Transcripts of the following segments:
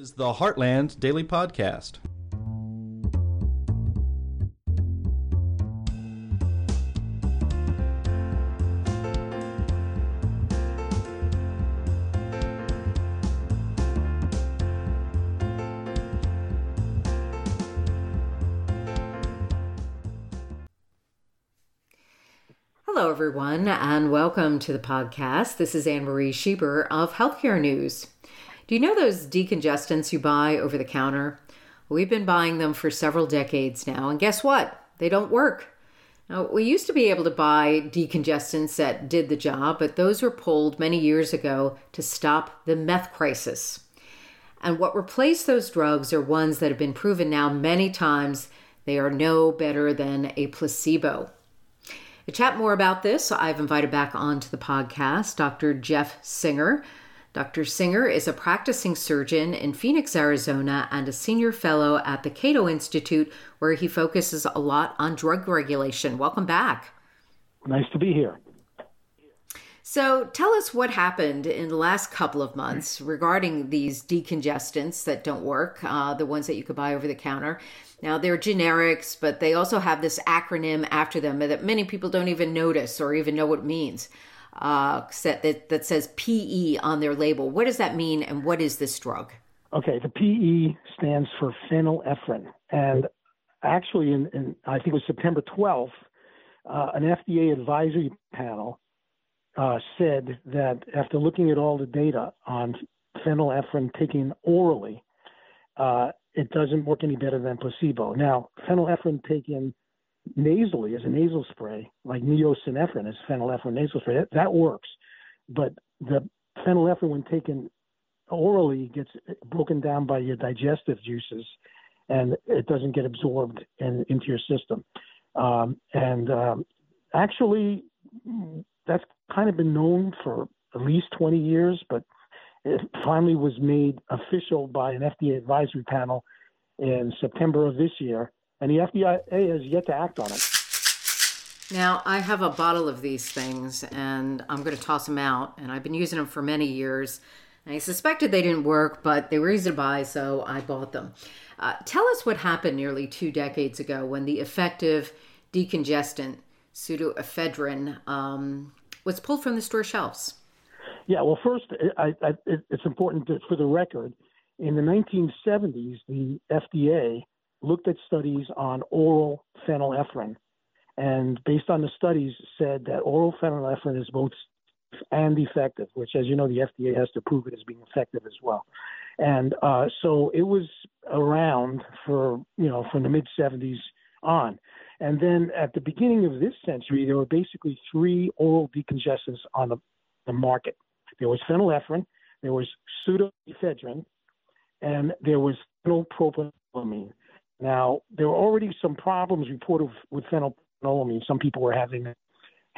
is the Heartland Daily Podcast. Hello, everyone, and welcome to the podcast. This is Anne Marie Schieber of Healthcare News. Do you know those decongestants you buy over the counter? We've been buying them for several decades now, and guess what? They don't work. Now, we used to be able to buy decongestants that did the job, but those were pulled many years ago to stop the meth crisis. And what replaced those drugs are ones that have been proven now many times they are no better than a placebo. To chat more about this, I've invited back onto the podcast Dr. Jeff Singer, Dr. Singer is a practicing surgeon in Phoenix, Arizona, and a senior fellow at the Cato Institute, where he focuses a lot on drug regulation. Welcome back. Nice to be here. So, tell us what happened in the last couple of months regarding these decongestants that don't work, uh, the ones that you could buy over the counter. Now, they're generics, but they also have this acronym after them that many people don't even notice or even know what it means uh, set that, that says PE on their label. What does that mean, and what is this drug? Okay, the PE stands for phenylephrine, and actually, in, in I think it was September 12th, uh, an FDA advisory panel uh, said that after looking at all the data on phenylephrine taken orally, uh, it doesn't work any better than placebo. Now, phenylephrine taken nasally as a nasal spray, like Neo-Synephrine as phenylephrine nasal spray, that, that works. But the phenylephrine, when taken orally, gets broken down by your digestive juices, and it doesn't get absorbed in, into your system. Um, and um, actually, that's kind of been known for at least 20 years, but it finally was made official by an FDA advisory panel in September of this year and the FDA has yet to act on it. Now, I have a bottle of these things, and I'm going to toss them out. And I've been using them for many years. I suspected they didn't work, but they were easy to buy, so I bought them. Uh, tell us what happened nearly two decades ago when the effective decongestant, pseudoephedrine, um, was pulled from the store shelves. Yeah, well, first, I, I, it's important to, for the record. In the 1970s, the FDA looked at studies on oral phenylephrine, and based on the studies, said that oral phenylephrine is both and effective, which, as you know, the FDA has to prove it as being effective as well. And uh, so it was around for you know from the mid 70s on. And then at the beginning of this century, there were basically three oral decongestants on the, the market. There was phenylephrine, there was pseudoephedrine, and there was phenylpropanolamine. Now, there were already some problems reported with phenylpropanolamine. Some people were having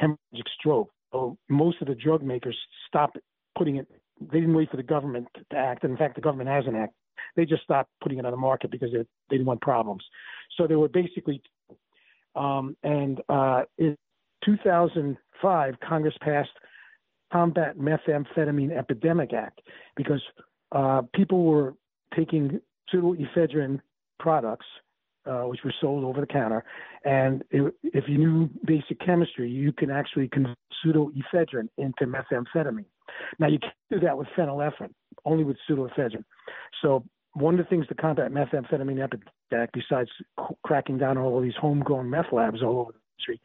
hemorrhagic stroke. So most of the drug makers stopped putting it. They didn't wait for the government to act. In fact, the government hasn't acted. They just stopped putting it on the market because they, they didn't want problems. So there were basically, um, and uh, in 2005, Congress passed Combat Methamphetamine Epidemic Act because uh, people were taking pseudoephedrine products, uh, which were sold over the counter. And it, if you knew basic chemistry, you can actually convert pseudoephedrine into methamphetamine. Now, you can't do that with phenylephrine, only with pseudoephedrine. So, one of the things to combat methamphetamine epidemic, besides cracking down on all these homegrown meth labs all over the country,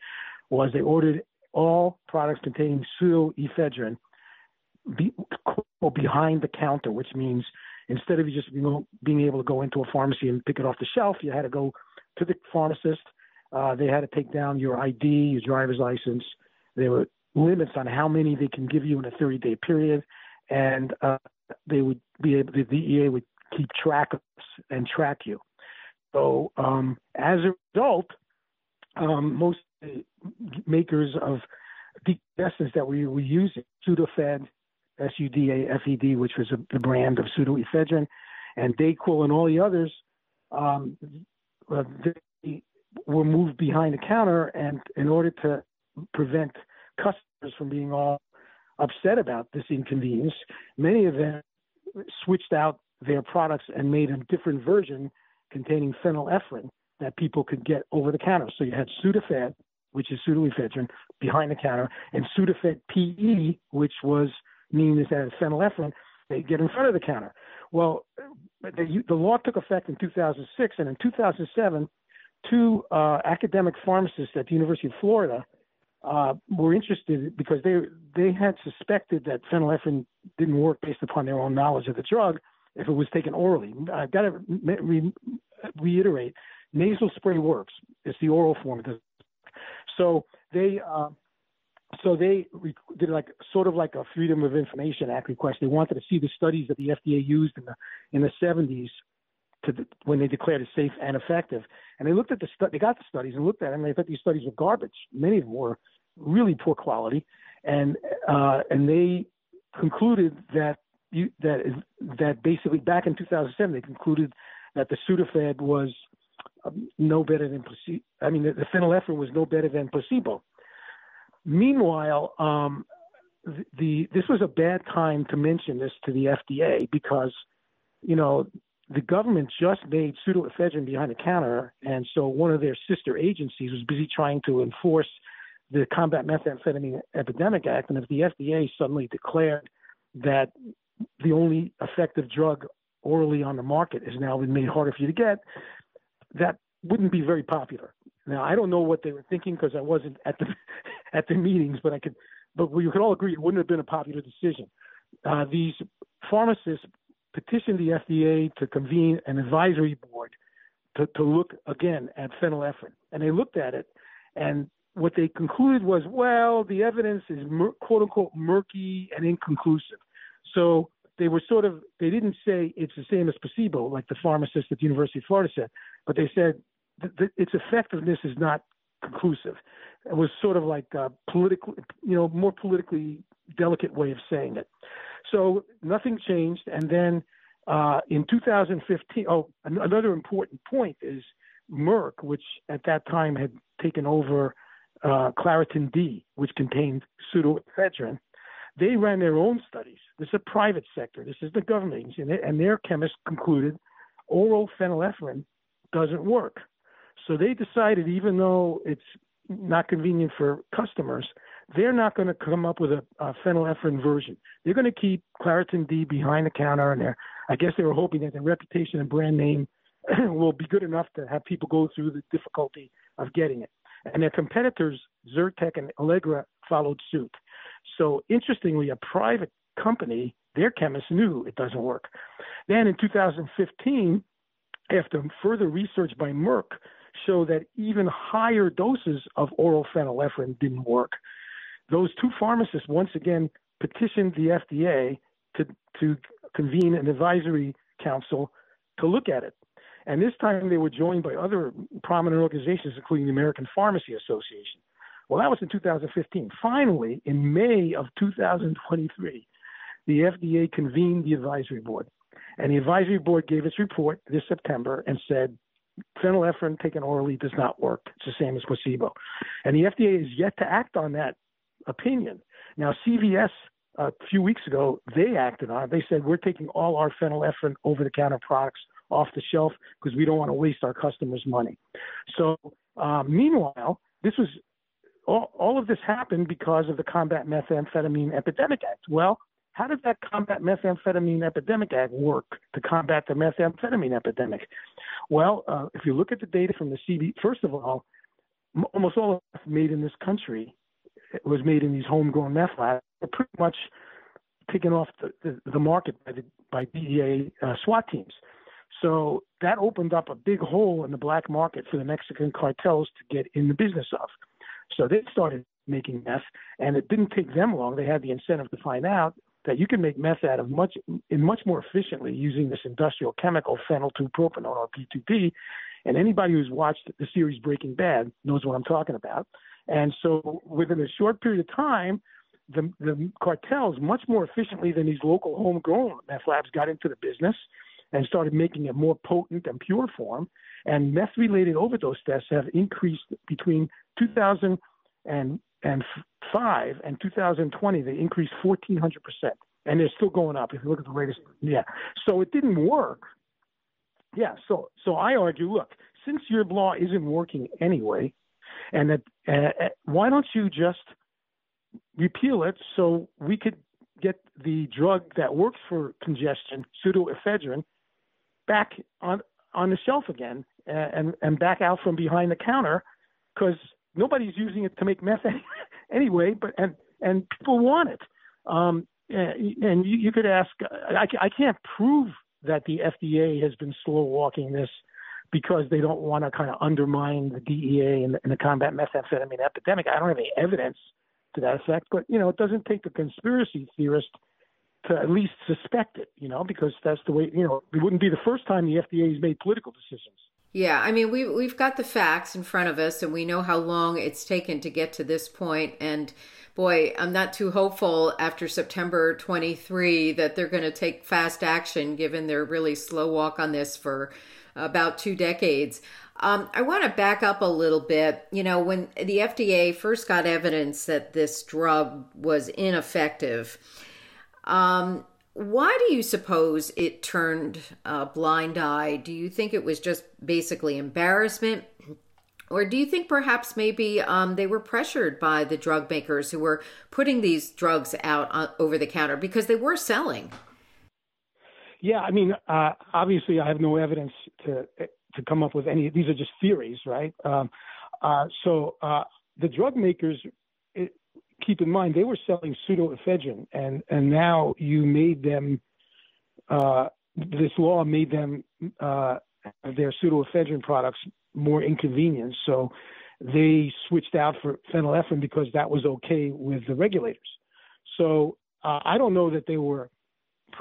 was they ordered all products containing pseudoephedrine be, behind the counter, which means instead of just you know, being able to go into a pharmacy and pick it off the shelf, you had to go to the pharmacist. Uh, they had to take down your ID, your driver's license. There were limits on how many they can give you in a 30 day period, and uh, they would be able. The DEA would keep track of and track you. So um, as a result, um, most makers of decongestants that we were using, Sudafed, S-U-D-A-F-E-D, which was a, the brand of pseudoephedrine, and Dayquil and all the others, um, uh, they were moved behind the counter, and in order to prevent customers from being all upset about this inconvenience, many of them switched out their products and made a different version containing phenylephrine that people could get over the counter. So you had Sudafed, which is pseudoephedrine, behind the counter, and Sudafed PE, which was meaning as phenylephrine, they get in front of the counter. Well, the, the law took effect in 2006, and in 2007, two uh, academic pharmacists at the University of Florida uh, were interested because they they had suspected that phenylephrine didn't work based upon their own knowledge of the drug if it was taken orally. I've got to re- reiterate, nasal spray works. It's the oral form. So they uh, so they did like sort of like a Freedom of Information Act request. They wanted to see the studies that the FDA used in the in the 70s to when they declared it safe and effective. And they looked at the stu- they got the studies and looked at them. And they thought these studies were garbage. Many of them were really poor quality, and uh, and they concluded that you, that that basically back in 2007 they concluded that the Sudafed was um, no better than placebo. I mean, the, the phenylephrine was no better than placebo. Meanwhile, um, the, the this was a bad time to mention this to the FDA because, you know, the government just made pseudoephedrine behind the counter, and so one of their sister agencies was busy trying to enforce the Combat Methamphetamine Epidemic Act. And if the FDA suddenly declared that the only effective drug orally on the market has now been made harder for you to get, that wouldn't be very popular. Now I don't know what they were thinking because I wasn't at the at the meetings, but I could, but we could all agree it wouldn't have been a popular decision. Uh, these pharmacists petitioned the FDA to convene an advisory board to, to look again at phenylephrine, and they looked at it, and what they concluded was, well, the evidence is quote unquote murky and inconclusive. So they were sort of they didn't say it's the same as placebo like the pharmacist at the University of Florida said, but they said its effectiveness is not conclusive. Was sort of like a political, you know, more politically delicate way of saying it. So nothing changed, and then uh, in 2015, oh, another important point is Merck, which at that time had taken over uh, Claritin D, which contained pseudoephedrine. They ran their own studies. This is a private sector. This is the government agency, and, they, and their chemists concluded oral phenylephrine doesn't work. So they decided, even though it's not convenient for customers, they're not going to come up with a, a phenylephrine version. They're going to keep Claritin D behind the counter, and I guess they were hoping that their reputation and brand name will be good enough to have people go through the difficulty of getting it. And their competitors, Zyrtec and Allegra, followed suit. So interestingly, a private company, their chemists knew it doesn't work. Then in 2015, after further research by Merck showed that even higher doses of oral phenylephrine didn't work, those two pharmacists once again petitioned the FDA to, to convene an advisory council to look at it. And this time they were joined by other prominent organizations, including the American Pharmacy Association. Well, that was in 2015. Finally, in May of 2023, the FDA convened the advisory board. And the advisory board gave its report this September and said phenylephrine taken orally does not work. It's the same as placebo. And the FDA is yet to act on that opinion. Now, CVS a few weeks ago, they acted on it. They said, We're taking all our phenylephrine over the counter products off the shelf because we don't want to waste our customers' money. So, uh, meanwhile, this was all, all of this happened because of the Combat Methamphetamine Epidemic Act. Well, how does that Combat Methamphetamine Epidemic Act work to combat the methamphetamine epidemic? Well, uh, if you look at the data from the CB, first of all, m- almost all of meth made in this country was made in these homegrown meth labs. They're pretty much taken off the, the, the market by the by DEA uh, SWAT teams. So that opened up a big hole in the black market for the Mexican cartels to get in the business of. So they started making meth, and it didn't take them long. They had the incentive to find out that you can make meth out of much in much more efficiently using this industrial chemical phenyl 2-propanone or P2P. And anybody who's watched the series Breaking Bad knows what I'm talking about. And so within a short period of time, the, the cartels, much more efficiently than these local homegrown meth labs, got into the business and started making a more potent and pure form. And meth related overdose deaths have increased between 2005 and 2020. They increased 1,400%. and they're still going up. If you look at the latest, yeah. So it didn't work. Yeah. So so I argue, look, since your law isn't working anyway, and that uh, uh why don't you just repeal it so we could get the drug that works for congestion, pseudoephedrine, back on on the shelf again and and back out from behind the counter because nobody's using it to make meth anyway. But and and people want it. Um, and you, you could ask. I, I can't prove that the FDA has been slow walking this because they don't want to kind of undermine the DEA and the, and the combat methamphetamine epidemic. I don't have any evidence to that effect, but you know, it doesn't take a conspiracy theorist to at least suspect it, you know, because that's the way, you know, it wouldn't be the first time the FDA has made political decisions. Yeah, I mean, we we've got the facts in front of us, and we know how long it's taken to get to this point. And boy, I'm not too hopeful after September 23 that they're going to take fast action, given their really slow walk on this for about two decades. Um, I want to back up a little bit. You know, when the FDA first got evidence that this drug was ineffective, um, why do you suppose it turned a blind eye? Do you think it was just basically embarrassment? Or do you think perhaps maybe um, they were pressured by the drug makers who were putting these drugs out on, over the counter because they were selling? Yeah, I mean, uh, obviously, I have no evidence to to come up with any. These are just theories, right? Um, uh, so uh, the drug makers keep in mind they were selling pseudoephedrine, and and now you made them. Uh, this law made them uh, their pseudoephedrine products more inconvenient, so they switched out for phenylephrine because that was okay with the regulators. So uh, I don't know that they were.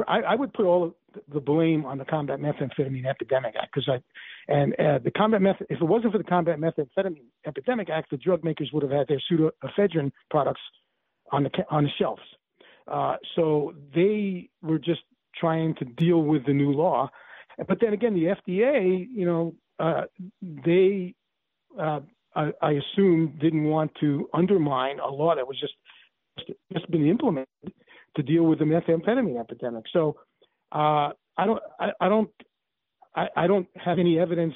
I, I would put all of the blame on the Combat Methamphetamine Epidemic Act because I, and uh, the Combat Meth. If it wasn't for the Combat Methamphetamine Epidemic Act, the drug makers would have had their pseudoephedrine products on the on the shelves. Uh, so they were just trying to deal with the new law. But then again, the FDA, you know, uh, they, uh, I, I, assume, didn't want to undermine a law that was just just been implemented to deal with the methamphetamine epidemic. So I don't, I, I don't, I, I, don't have any evidence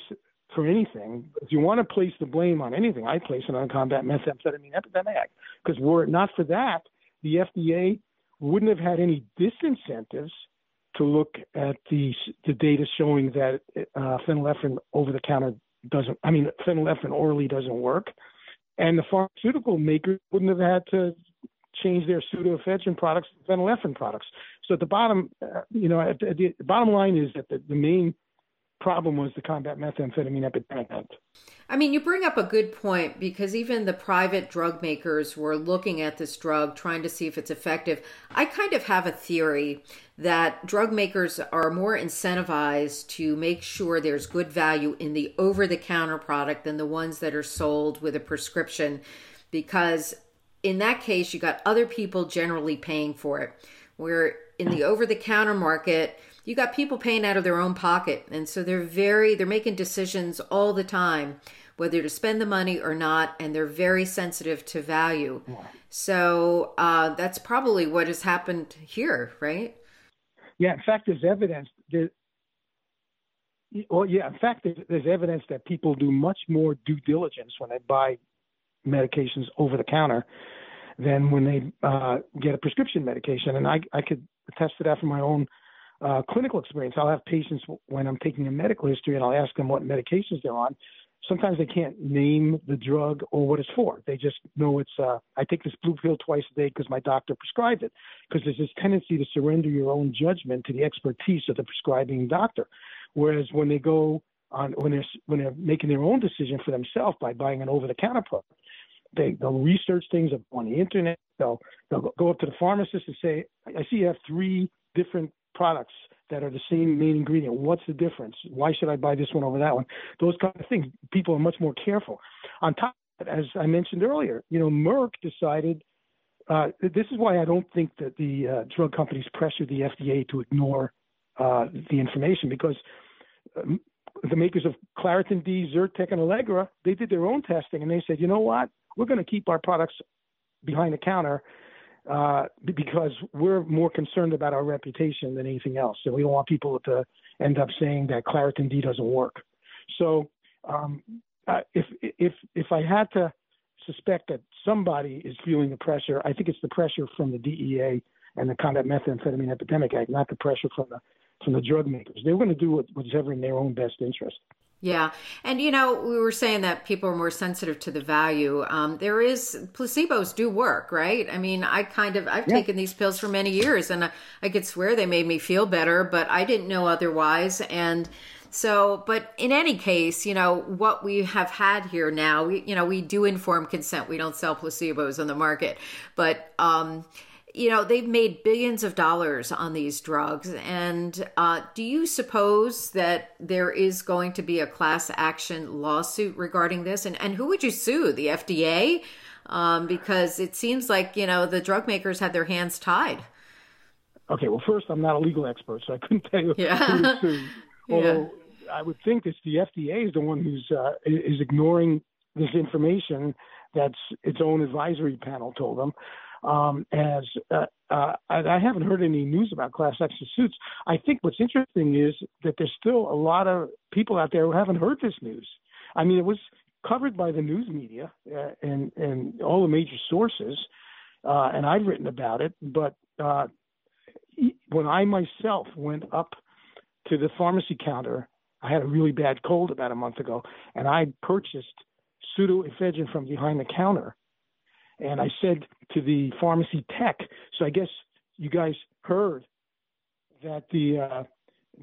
for anything. If you want to place the blame on anything, I place it on Combat Methamphetamine Epidemic Because were it not for that, the FDA wouldn't have had any disincentives to look at the the data showing that uh, phenylephrine over the counter doesn't. I mean, phenylephrine orally doesn't work, and the pharmaceutical maker wouldn't have had to change their pseudoephedrine products to phenylephrine products. So at the bottom, uh, you know, at the, at the, bottom line is that the, the main problem was the Combat Methamphetamine Epidemic I mean, you bring up a good point because even the private drug makers were looking at this drug, trying to see if it's effective. I kind of have a theory that drug makers are more incentivized to make sure there's good value in the over the counter product than the ones that are sold with a prescription because in that case you got other people generally paying for it. Where in the over the counter market. You got people paying out of their own pocket. And so they're very they're making decisions all the time whether to spend the money or not and they're very sensitive to value. So uh, that's probably what has happened here right? Yeah in fact there's evidence that well yeah in fact there's evidence that people do much more due diligence when they buy medications over the counter than when they uh, get a prescription medication. And I, I could attest to that from my own uh, clinical experience. I'll have patients when I'm taking a medical history and I'll ask them what medications they're on. Sometimes they can't name the drug or what it's for. They just know it's, uh, I take this blue pill twice a day because my doctor prescribed it. Because there's this tendency to surrender your own judgment to the expertise of the prescribing doctor. Whereas when they go on, when they're, when they're making their own decision for themselves by buying an over the counter product, they, they'll research things on the internet. They'll they'll go up to the pharmacist and say, "I see you have three different products that are the same main ingredient. What's the difference? Why should I buy this one over that one?" Those kind of things. People are much more careful. On top, of it, as I mentioned earlier, you know, Merck decided. Uh, this is why I don't think that the uh, drug companies pressured the FDA to ignore uh, the information because um, the makers of Claritin D, Zyrtec, and Allegra, they did their own testing and they said, you know what? we're going to keep our products behind the counter uh, because we're more concerned about our reputation than anything else. So we don't want people to end up saying that Claritin D doesn't work. So um, uh, if if if I had to suspect that somebody is feeling the pressure, I think it's the pressure from the DEA and the Combat Methamphetamine Epidemic Act, not the pressure from the from the drug makers. They're going to do what's ever in their own best interest. Yeah. And, you know, we were saying that people are more sensitive to the value. Um, there is, placebos do work, right? I mean, I kind of, I've yeah. taken these pills for many years and I, I could swear they made me feel better, but I didn't know otherwise. And, so, but in any case, you know, what we have had here now, we, you know, we do inform consent. We don't sell placebos on the market, but, um, you know, they've made billions of dollars on these drugs. And uh, do you suppose that there is going to be a class action lawsuit regarding this? And, and who would you sue? The FDA? Um, because it seems like, you know, the drug makers had their hands tied. Okay, well, first, I'm not a legal expert, so I couldn't tell you yeah. who to sue. Although yeah. I would think it's the FDA is the one who's uh, is ignoring this information that's its own advisory panel told them um, as uh, uh, I haven't heard any news about class action suits. I think what's interesting is that there's still a lot of people out there who haven't heard this news. I mean, it was covered by the news media uh, and and all the major sources, uh, and I've written about it. But uh, when I myself went up to the pharmacy counter, I had a really bad cold about a month ago, and I purchased pseudoephedrine from behind the counter and I said to the pharmacy tech, so I guess you guys heard that the uh,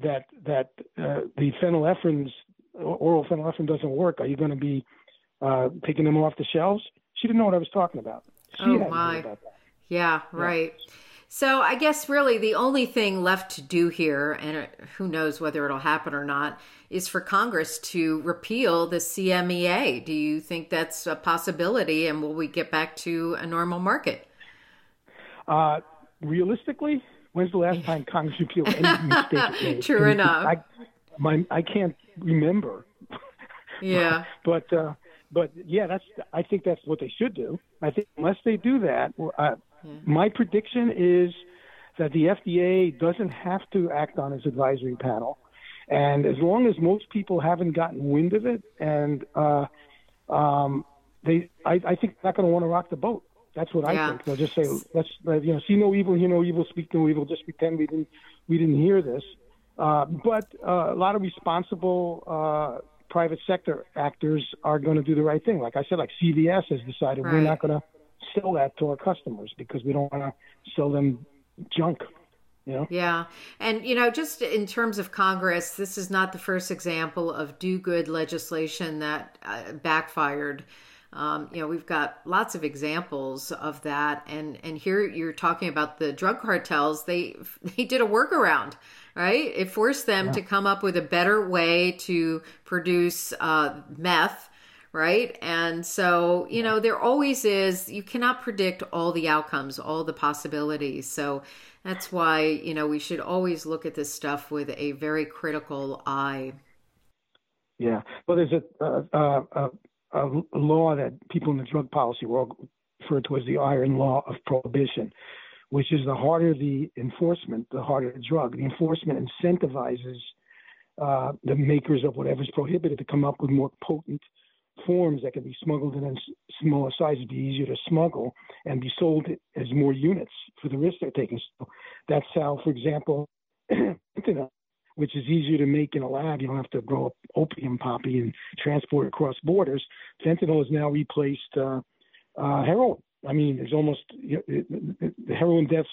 that that uh, the phenylephrines oral phenylephrine doesn't work. Are you going to be uh, taking them off the shelves? She didn't know what I was talking about. She oh my! Yeah, right. Yeah. So I guess really the only thing left to do here, and who knows whether it'll happen or not, is for Congress to repeal the CMEA. Do you think that's a possibility, and will we get back to a normal market? Uh, realistically, when's the last time Congress repealed any mistake? True enough. I, my, I can't remember. Yeah. but uh, but yeah, that's. I think that's what they should do. I think unless they do that, uh, My prediction is that the FDA doesn't have to act on its advisory panel. And as long as most people haven't gotten wind of it, and uh, um, they, I, I think they're not going to want to rock the boat. That's what yeah. I think. They'll just say, let's, you know, see no evil, hear no evil, speak no evil. Just pretend we didn't, we didn't hear this. Uh, but uh, a lot of responsible uh, private sector actors are going to do the right thing. Like I said, like CVS has decided right. we're not going to sell that to our customers because we don't want to sell them junk. You know? Yeah. And, you know, just in terms of Congress, this is not the first example of do good legislation that uh, backfired. Um, you know, we've got lots of examples of that, and and here you're talking about the drug cartels. They they did a workaround, right? It forced them yeah. to come up with a better way to produce uh, meth right? And so, you know, there always is, you cannot predict all the outcomes, all the possibilities. So that's why, you know, we should always look at this stuff with a very critical eye. Yeah. Well, there's a, a, a, a law that people in the drug policy world refer to as the iron law of prohibition. Which is the harder the enforcement, the harder the drug. The enforcement incentivizes uh, the makers of whatever's prohibited to come up with more potent forms that can be smuggled in smaller sizes, be easier to smuggle and be sold as more units for the risk they're taking. So that's how, for example, which is easier to make in a lab, you don't have to grow up opium poppy and transport across borders. Fentanyl has now replaced uh, uh, heroin. I mean, there's almost you know, the heroin deaths,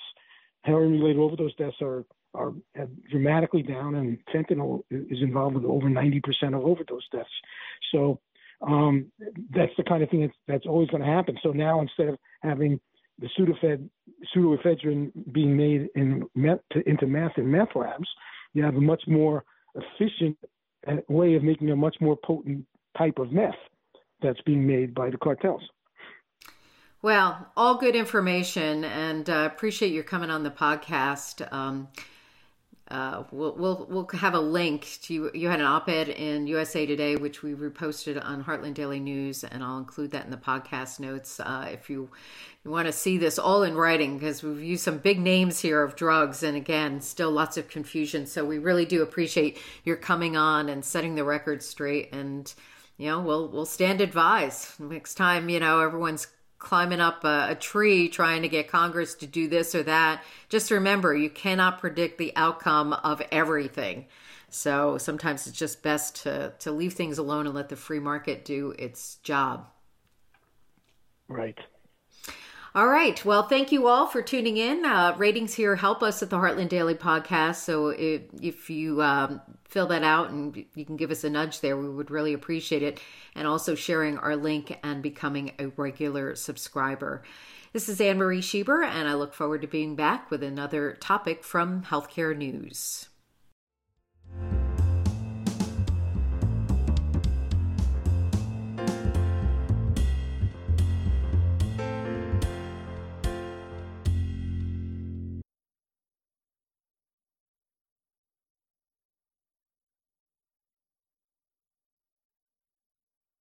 heroin-related overdose deaths are are dramatically down, and fentanyl is involved with over 90% of overdose deaths. So um, that's the kind of thing that's, that's always going to happen. So now instead of having the pseudofed, pseudoephedrine being made in meth, to, into meth in meth labs, you have a much more efficient uh, way of making a much more potent type of meth that's being made by the cartels. Well, all good information, and uh, appreciate your coming on the podcast. Um, uh, we'll, we'll we'll have a link to you you had an op-ed in USA Today which we reposted on Heartland Daily News and I'll include that in the podcast notes uh, if you you want to see this all in writing because we've used some big names here of drugs and again still lots of confusion. So we really do appreciate your coming on and setting the record straight and you know we'll we'll stand advised. Next time you know everyone's climbing up a, a, tree trying to get Congress to do this or that. Just remember, you cannot predict the outcome of everything. So sometimes it's just best to, to leave things alone and let the free market do its job. Right. All right. Well, thank you all for tuning in. Uh, ratings here help us at the Heartland Daily Podcast. So if, if you um, fill that out and you can give us a nudge there, we would really appreciate it. And also sharing our link and becoming a regular subscriber. This is Anne Marie Schieber, and I look forward to being back with another topic from Healthcare News.